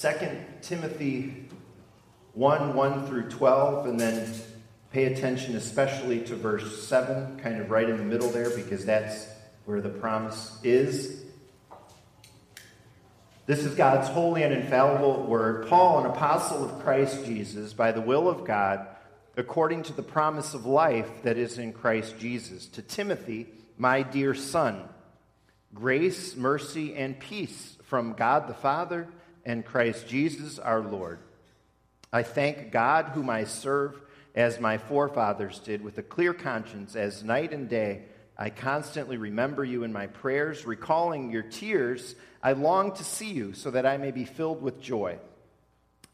2 Timothy 1 1 through 12, and then pay attention especially to verse 7, kind of right in the middle there, because that's where the promise is. This is God's holy and infallible word. Paul, an apostle of Christ Jesus, by the will of God, according to the promise of life that is in Christ Jesus, to Timothy, my dear son, grace, mercy, and peace from God the Father and Christ Jesus our Lord. I thank God, whom I serve as my forefathers did, with a clear conscience, as night and day I constantly remember you in my prayers, recalling your tears I long to see you so that I may be filled with joy.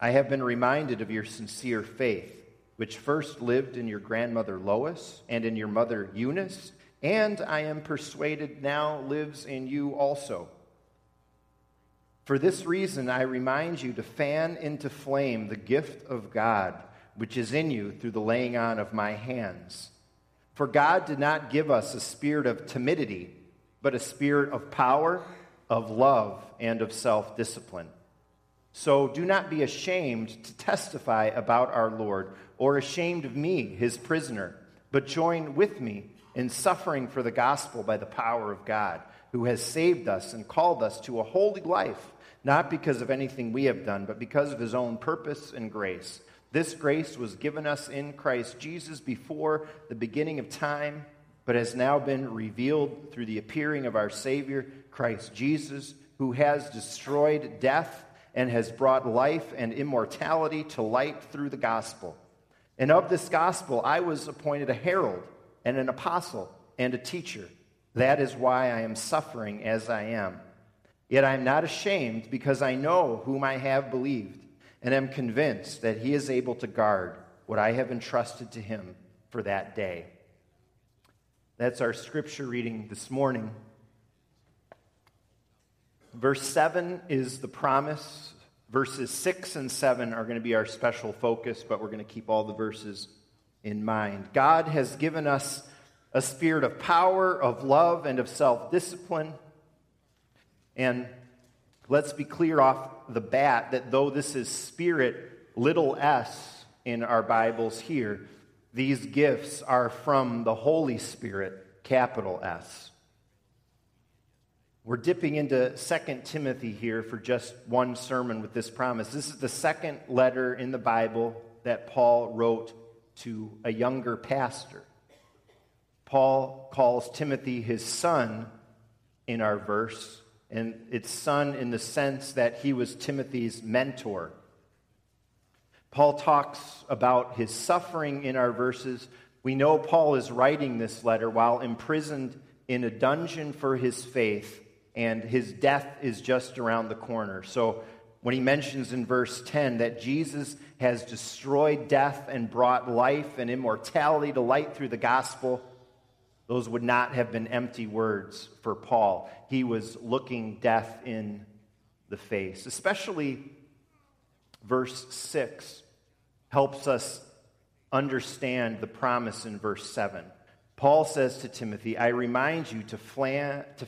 I have been reminded of your sincere faith, which first lived in your grandmother Lois and in your mother Eunice, and I am persuaded now lives in you also. For this reason, I remind you to fan into flame the gift of God, which is in you through the laying on of my hands. For God did not give us a spirit of timidity, but a spirit of power of love and of self discipline. So do not be ashamed to testify about our Lord, or ashamed of me, his prisoner, but join with me in suffering for the gospel by the power of God, who has saved us and called us to a holy life, not because of anything we have done, but because of his own purpose and grace. This grace was given us in Christ Jesus before the beginning of time, but has now been revealed through the appearing of our Savior Christ Jesus, who has destroyed death and has brought life and immortality to light through the gospel. And of this gospel, I was appointed a herald and an apostle and a teacher. That is why I am suffering as I am. Yet I am not ashamed because I know whom I have believed and am convinced that he is able to guard what I have entrusted to him for that day. That's our scripture reading this morning. Verse 7 is the promise. Verses 6 and 7 are going to be our special focus, but we're going to keep all the verses in mind. God has given us a spirit of power, of love, and of self discipline. And let's be clear off the bat that though this is spirit, little s in our Bibles here, these gifts are from the Holy Spirit, capital S. We're dipping into 2 Timothy here for just one sermon with this promise. This is the second letter in the Bible that Paul wrote to a younger pastor. Paul calls Timothy his son in our verse, and it's son in the sense that he was Timothy's mentor. Paul talks about his suffering in our verses. We know Paul is writing this letter while imprisoned in a dungeon for his faith and his death is just around the corner. So when he mentions in verse 10 that Jesus has destroyed death and brought life and immortality to light through the gospel, those would not have been empty words for Paul. He was looking death in the face. Especially verse 6 helps us understand the promise in verse 7. Paul says to Timothy, I remind you to, fan, to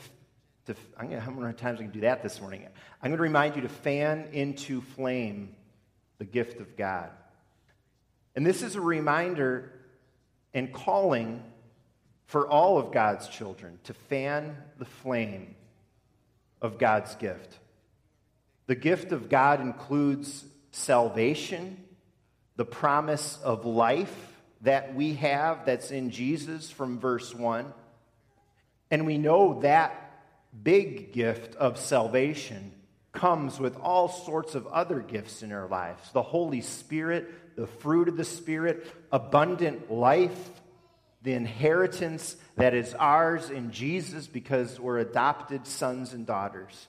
to, I'm gonna, how many times I can do that this morning? I'm going to remind you to fan into flame the gift of God. And this is a reminder and calling for all of God's children to fan the flame of God's gift. The gift of God includes salvation, the promise of life that we have that's in Jesus from verse 1. And we know that big gift of salvation comes with all sorts of other gifts in our lives the Holy Spirit, the fruit of the Spirit, abundant life, the inheritance that is ours in Jesus because we're adopted sons and daughters.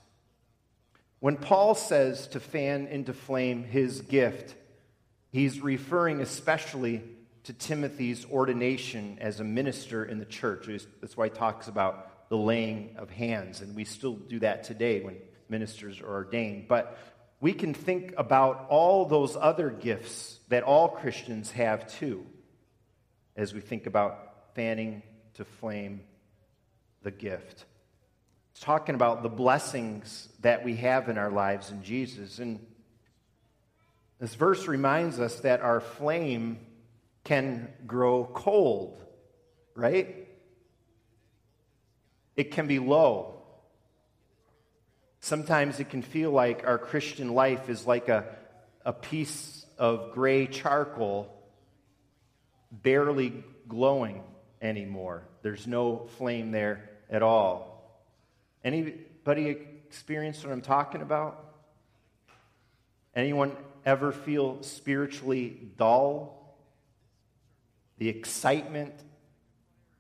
When Paul says to fan into flame his gift, he's referring especially to Timothy's ordination as a minister in the church. That's why he talks about the laying of hands. And we still do that today when ministers are ordained. But we can think about all those other gifts that all Christians have too, as we think about fanning to flame the gift. It's talking about the blessings that we have in our lives in Jesus. And This verse reminds us that our flame can grow cold, right? It can be low. Sometimes it can feel like our Christian life is like a, a piece of gray charcoal barely glowing anymore. There's no flame there at all. Anybody experience what I'm talking about? Anyone ever feel spiritually dull? The excitement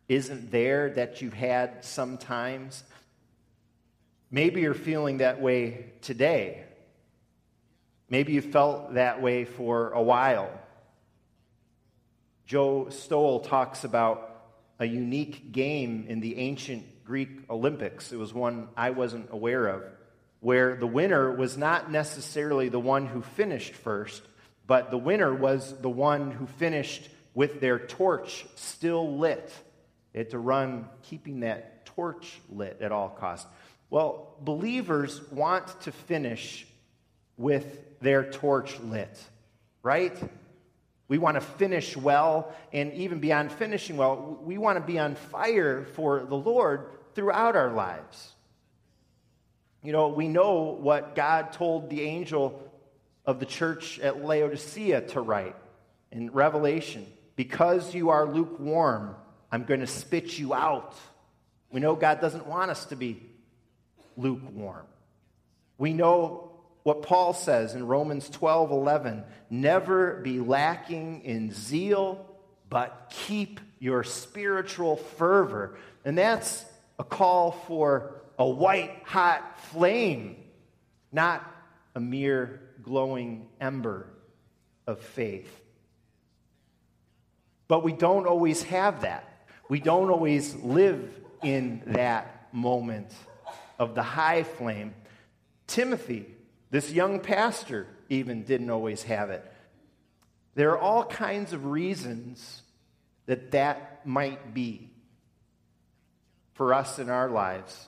isn't there that you've had sometimes. Maybe you're feeling that way today. Maybe you felt that way for a while. Joe Stowell talks about a unique game in the ancient Greek Olympics. It was one I wasn't aware of, where the winner was not necessarily the one who finished first, but the winner was the one who finished with their torch still lit. They had to run keeping that torch lit at all costs. Well, believers want to finish with their torch lit, right? We want to finish well, and even beyond finishing well, we want to be on fire for the Lord throughout our lives. You know, we know what God told the angel of the church at Laodicea to write in Revelation. Because you are lukewarm, I'm going to spit you out. We know God doesn't want us to be lukewarm. We know what Paul says in Romans 12 11 never be lacking in zeal, but keep your spiritual fervor. And that's a call for a white hot flame, not a mere glowing ember of faith. But we don't always have that. We don't always live in that moment of the high flame. Timothy, this young pastor, even didn't always have it. There are all kinds of reasons that that might be for us in our lives.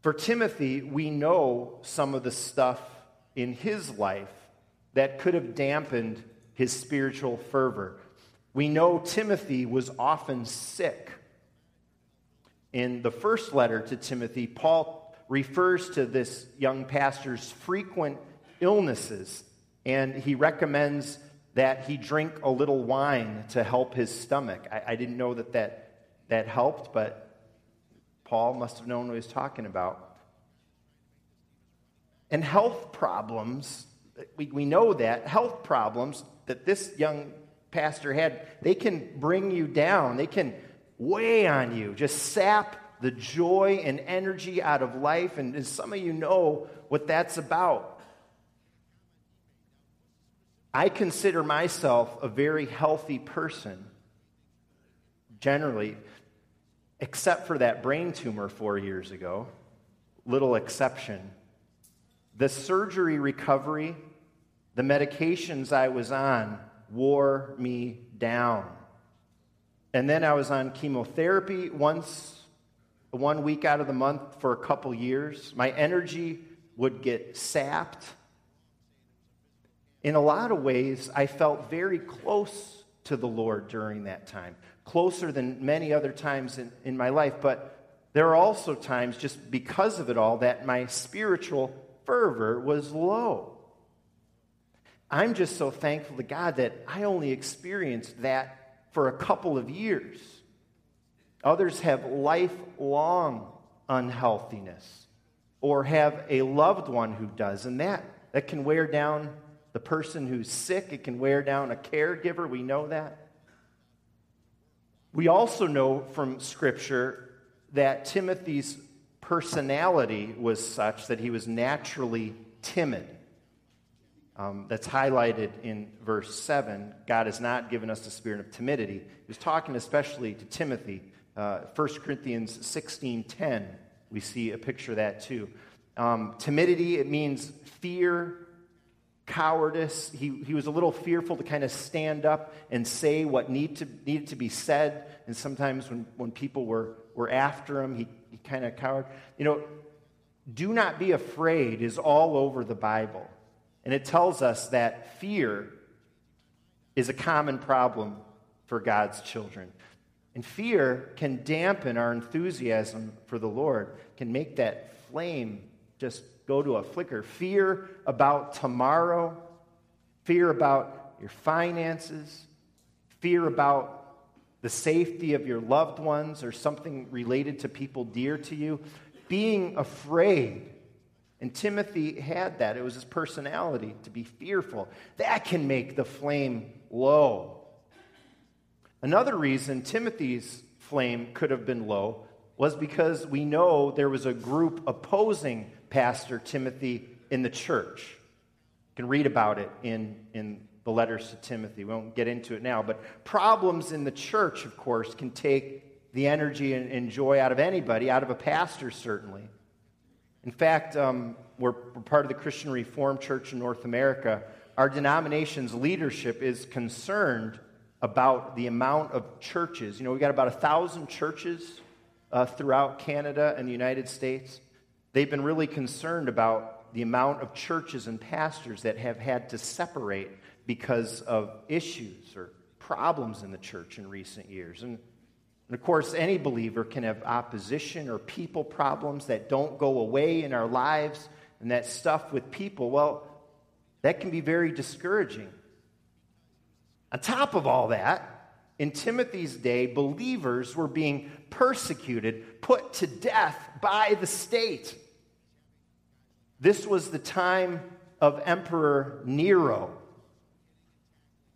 For Timothy, we know some of the stuff in his life that could have dampened his spiritual fervor. We know Timothy was often sick. In the first letter to Timothy, Paul refers to this young pastor's frequent illnesses, and he recommends that he drink a little wine to help his stomach. I, I didn't know that, that that helped, but Paul must have known what he was talking about. And health problems, we, we know that, health problems that this young pastor had, they can bring you down. They can weigh on you, just sap the joy and energy out of life. And, some of you know what that's about. I consider myself a very healthy person, generally, except for that brain tumor four years ago. Little exception. The surgery recovery, the medications I was on, wore me down. And then I was on chemotherapy once, one week out of the month for a couple years. My energy would get sapped. In a lot of ways, I felt very close to the Lord during that time, closer than many other times in, in my life. But there are also times, just because of it all, that my spiritual fervor was low. I'm just so thankful to God that I only experienced that for a couple of years. Others have lifelong unhealthiness or have a loved one who does, and that, that can wear down the person who's sick. It can wear down a caregiver. We know that. We also know from Scripture that Timothy's personality was such that he was naturally timid um, that's highlighted in verse 7. God has not given us the spirit of timidity. He was talking especially to Timothy. Uh, 1 Corinthians 16.10, we see a picture of that too. Um, timidity, it means fear, cowardice. He, he was a little fearful to kind of stand up and say what need to, needed to be said. And sometimes when, when people were, were after him, he, he kind of cowered. You know, do not be afraid is all over the Bible. And it tells us that fear is a common problem for God's children. And fear can dampen our enthusiasm for the Lord, can make that flame just go to a flicker. Fear about tomorrow, fear about your finances, fear about the safety of your loved ones or something related to people dear to you. Being afraid. And Timothy had that. It was his personality to be fearful. That can make the flame low. Another reason Timothy's flame could have been low was because we know there was a group opposing Pastor Timothy in the church. You can read about it in, in the letters to Timothy. We won't get into it now, but problems in the church, of course, can take the energy and, and joy out of anybody, out of a pastor, certainly. In fact, um, we're, we're part of the Christian Reformed Church in North America. Our denomination's leadership is concerned about the amount of churches. You know, we've got about a thousand churches uh, throughout Canada and the United States. They've been really concerned about the amount of churches and pastors that have had to separate because of issues or problems in the church in recent years. And, and of course, any believer can have opposition or people problems that don't go away in our lives, and that stuff with people, well, that can be very discouraging. On top of all that, in Timothy's day, believers were being persecuted, put to death by the state. This was the time of Emperor Nero.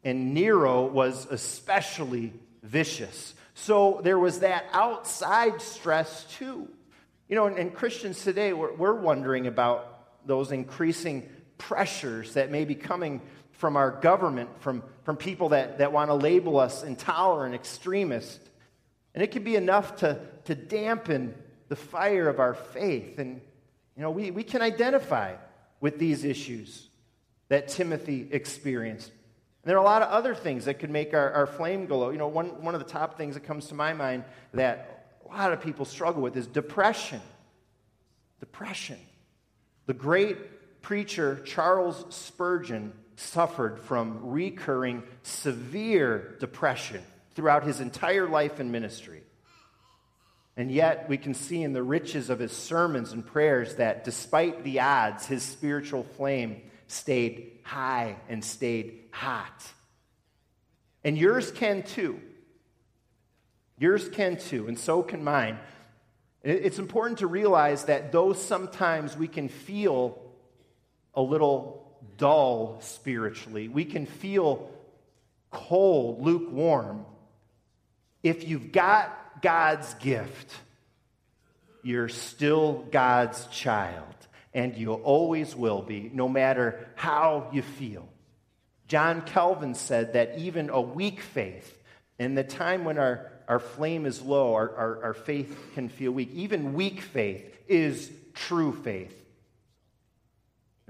And Nero was especially vicious. So there was that outside stress too. You know, and, Christians today, we're, we're wondering about those increasing pressures that may be coming from our government, from, from people that, that want to label us intolerant, extremist. And it can be enough to, to dampen the fire of our faith. And, you know, we, we can identify with these issues that Timothy experienced. And there are a lot of other things that could make our, our flame glow. You know, one, one of the top things that comes to my mind that a lot of people struggle with is depression. Depression. The great preacher Charles Spurgeon suffered from recurring severe depression throughout his entire life and ministry. And yet, we can see in the riches of his sermons and prayers that despite the odds, his spiritual flame stayed high and stayed hot. And yours can too. Yours can too, and so can mine. It's important to realize that though sometimes we can feel a little dull spiritually, we can feel cold, lukewarm. If you've got God's gift, you're still God's child, and you always will be, no matter how you feel. John Calvin said that even a weak faith, in the time when our, our flame is low, our, our, our faith can feel weak, even weak faith is true faith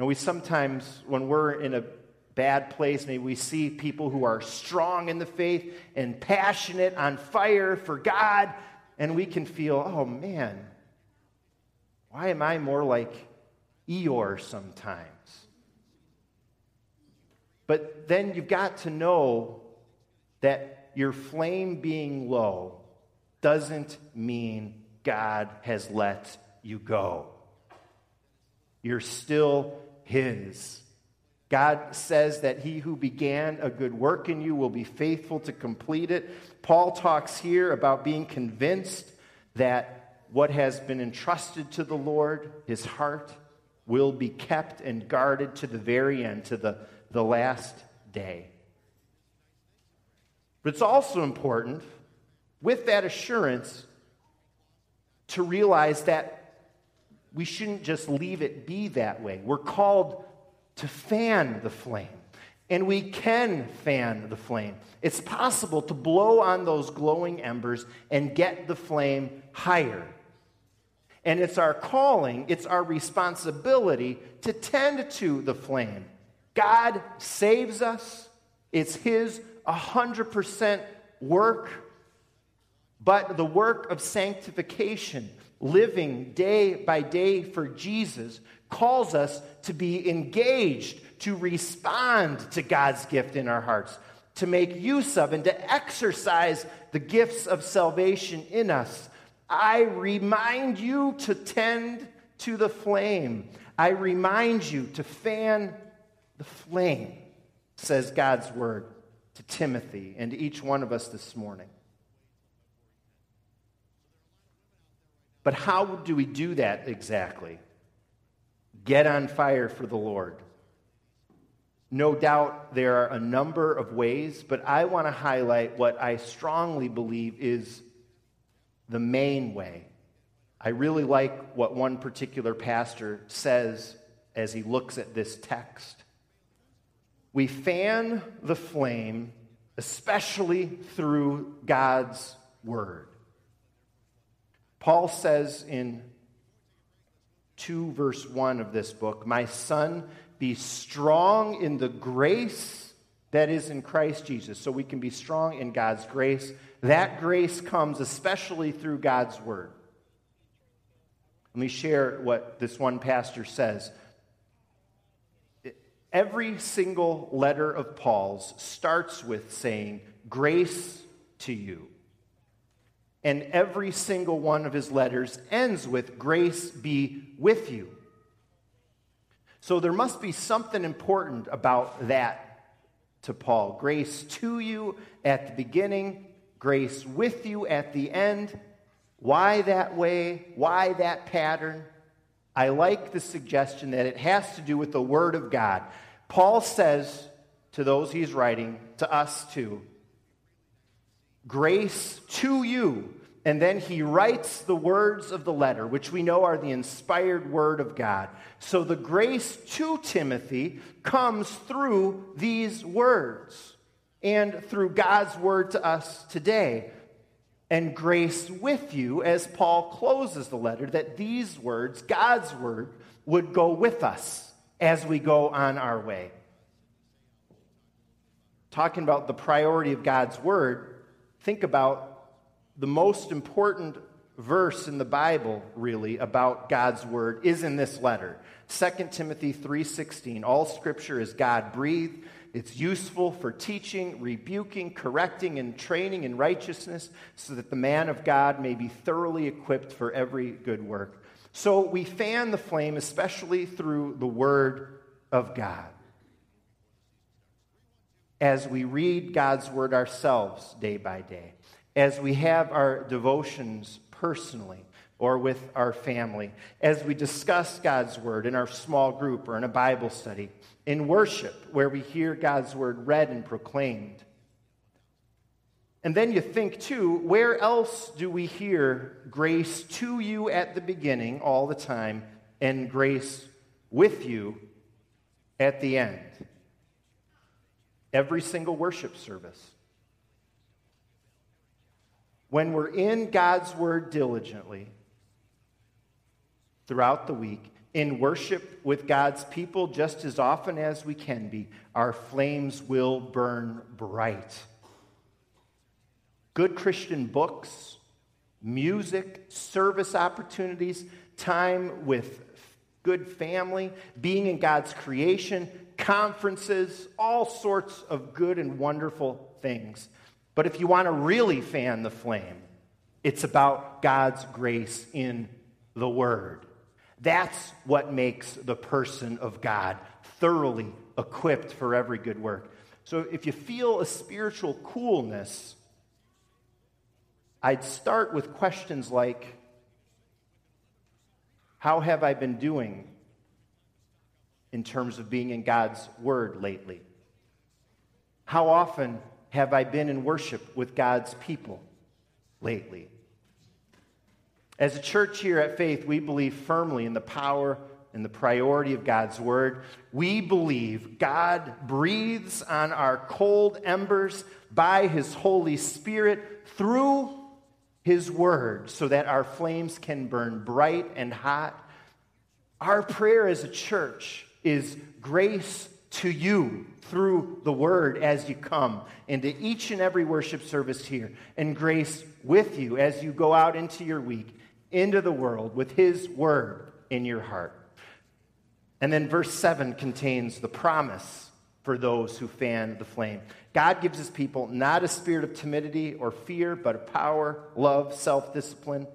know, we sometimes, when we're in a bad place, maybe we see people who are strong in the faith and passionate, on fire for God, and we can feel, oh man, why am I more like Eeyore sometimes? But then you've got to know that your flame being low doesn't mean God has let you go. You're still his. God says that he who began a good work in you will be faithful to complete it. Paul talks here about being convinced that what has been entrusted to the Lord, his heart, will be kept and guarded to the very end, to the, the last day. But it's also important, with that assurance, to realize that we shouldn't just leave it be that way. We're called to fan the flame. And we can fan the flame. It's possible to blow on those glowing embers and get the flame higher. And it's our calling, it's our responsibility to tend to the flame. God saves us, it's His 100% work. But the work of sanctification, living day by day for Jesus calls us to be engaged, to respond to God's gift in our hearts, to make use of and to exercise the gifts of salvation in us. I remind you to tend to the flame. I remind you to fan the flame, says God's word to Timothy and to each one of us this morning. But how do we do that exactly? Get on fire for the Lord. No doubt there are a number of ways, but I want to highlight what I strongly believe is the main way. I really like what one particular pastor says as he looks at this text. We fan the flame, especially through God's word. Paul says in 2 verse 1 of this book, My son, be strong in the grace that is in Christ Jesus. So we can be strong in God's grace. That grace comes especially through God's word. Let me share what this one pastor says. Every single letter of Paul's starts with saying, Grace to you. And every single one of his letters ends with, Grace be with you. So there must be something important about that to Paul. Grace to you at the beginning, grace with you at the end. Why that way? Why that pattern? I like the suggestion that it has to do with the Word of God. Paul says to those he's writing, to us too, grace to you and then he writes the words of the letter, which we know are the inspired word of God. So the grace to Timothy comes through these words and through God's word to us today. And grace with you as Paul closes the letter, that these words, God's word, would go with us as we go on our way. Talking about the priority of God's word, think about the most important verse in the Bible really about God's word is in this letter. 2 Timothy 3:16 All scripture is God-breathed. It's useful for teaching, rebuking, correcting and training in righteousness so that the man of God may be thoroughly equipped for every good work. So we fan the flame especially through the word of God. As we read God's word ourselves day by day as we have our devotions personally or with our family, as we discuss God's Word in our small group or in a Bible study, in worship, where we hear God's Word read and proclaimed. And then you think, too, where else do we hear grace to you at the beginning all the time and grace with you at the end? Every single worship service. When we're in God's Word diligently throughout the week, in worship with God's people just as often as we can be, our flames will burn bright. Good Christian books, music, service opportunities, time with good family, being in God's creation, conferences, all sorts of good and wonderful things but if you want to really fan the flame, it's about God's grace in the Word. That's what makes the person of God thoroughly equipped for every good work. So if you feel a spiritual coolness, I'd start with questions like How have I been doing in terms of being in God's Word lately? How often have I been in worship with God's people lately? As a church here at Faith, we believe firmly in the power and the priority of God's word. We believe God breathes on our cold embers by his Holy Spirit through his word so that our flames can burn bright and hot. Our prayer as a church is grace to you through the word as you come into each and every worship service here, and grace with you as you go out into your week, into the world with his word in your heart. And then verse 7 contains the promise for those who fan the flame. God gives his people not a spirit of timidity or fear, but of power, love, self discipline.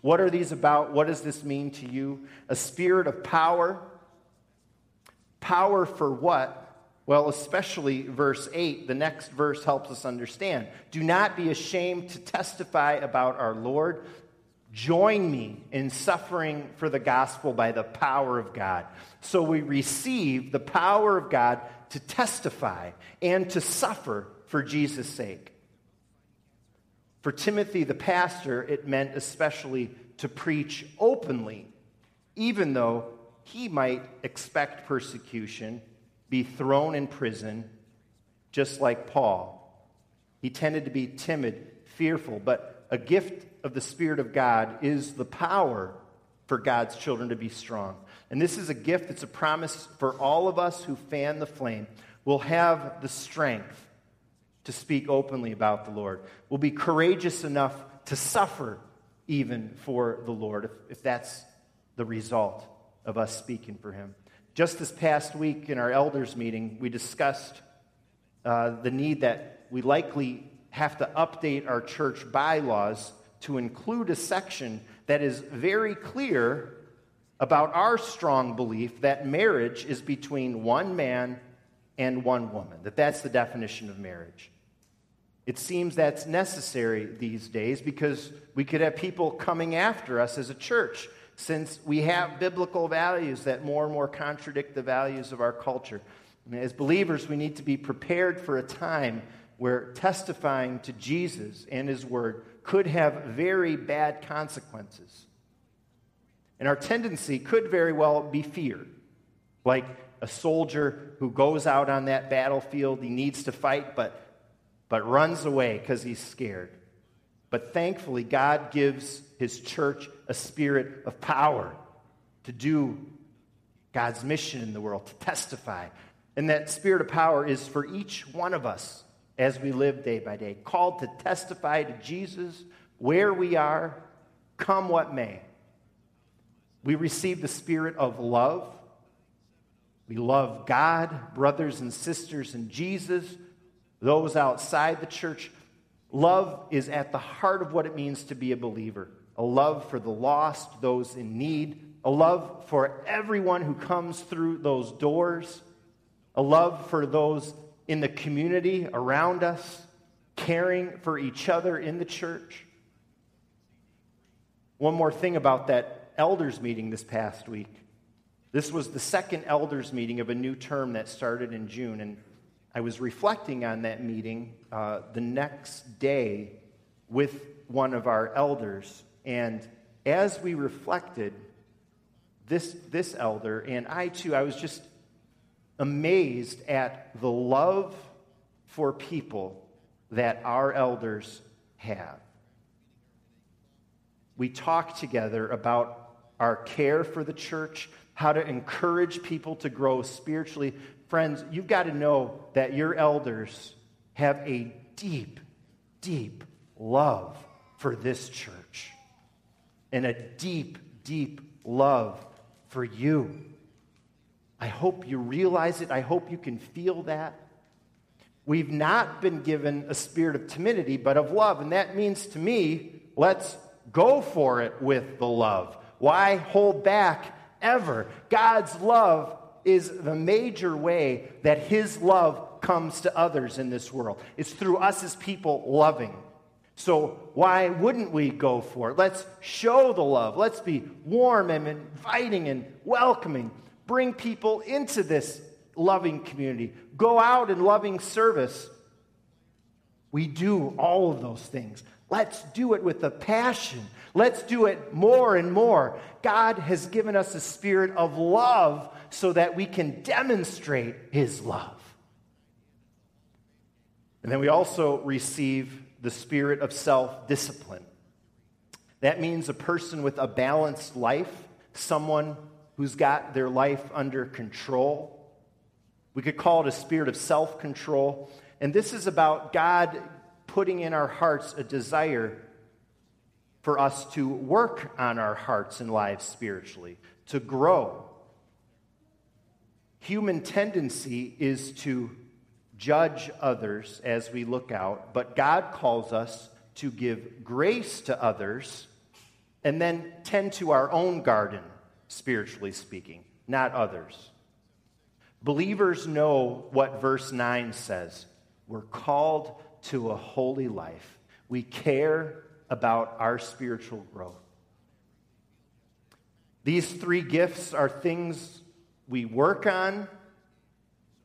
What are these about? What does this mean to you? A spirit of power. Power for what? Well, especially verse 8, the next verse helps us understand. Do not be ashamed to testify about our Lord. Join me in suffering for the gospel by the power of God. So we receive the power of God to testify and to suffer for Jesus' sake. For Timothy, the pastor, it meant especially to preach openly, even though he might expect persecution, be thrown in prison, just like Paul. He tended to be timid, fearful, but a gift of the Spirit of God is the power for God's children to be strong. And this is a gift, that's a promise for all of us who fan the flame. We'll have the strength to speak openly about the Lord. We'll be courageous enough to suffer even for the Lord, if, if that's the result of us speaking for Him. Just this past week in our elders' meeting, we discussed uh, the need that we likely have to update our church bylaws to include a section that is very clear about our strong belief that marriage is between one man and one woman, that that's the definition of marriage. It seems that's necessary these days because we could have people coming after us as a church since we have biblical values that more and more contradict the values of our culture. as believers, we need to be prepared for a time where testifying to Jesus and his word could have very bad consequences. And our tendency could very well be fear. Like a soldier who goes out on that battlefield, he needs to fight, but, but runs away because he's scared. But thankfully, God gives his church a spirit of power to do God's mission in the world, to testify. And that spirit of power is for each one of us as we live day by day, called to testify to Jesus where we are, come what may. We receive the spirit of love. We love God, brothers and sisters and Jesus, those outside the church. Love is at the heart of what it means to be a believer a love for the lost, those in need, a love for everyone who comes through those doors, a love for those in the community around us, caring for each other in the church. One more thing about that elders meeting this past week. This was the second elders meeting of a new term that started in June, and I was reflecting on that meeting uh, the next day with one of our elders, and as we reflected, this, this elder and I too, I was just amazed at the love for people that our elders have. We talked together about our care for the church, how to encourage people to grow spiritually. Friends, you've got to know that your elders have a deep, deep love for this church and a deep, deep love for you. I hope you realize it. I hope you can feel that. We've not been given a spirit of timidity, but of love. And that means to me, let's go for it with the love. Why hold back ever? God's love is the major way that His love comes to others in this world. It's through us as people loving. So, why wouldn't we go for it? Let's show the love. Let's be warm and inviting and welcoming. Bring people into this loving community. Go out in loving service. We do all of those things. Let's do it with a passion. Let's do it more and more. God has given us a spirit of love so that we can demonstrate his love. And then we also receive the spirit of self discipline. That means a person with a balanced life, someone who's got their life under control. We could call it a spirit of self control. And this is about God putting in our hearts a desire for us to work on our hearts and lives spiritually, to grow. Human tendency is to judge others as we look out, but God calls us to give grace to others and then tend to our own garden, spiritually speaking, not others. Believers know what verse 9 says. We're called to a holy life. We care about our spiritual growth. These three gifts are things we work on,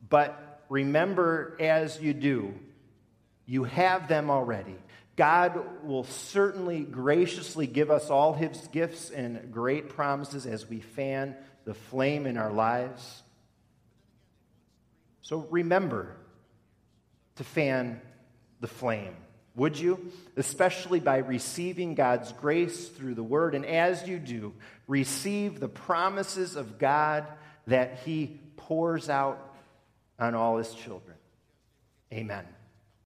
but remember as you do, you have them already. God will certainly graciously give us all his gifts and great promises as we fan the flame in our lives. So remember to fan the flame, would you? Especially by receiving God's grace through the word. And as you do, receive the promises of God that he pours out on all his children. Amen.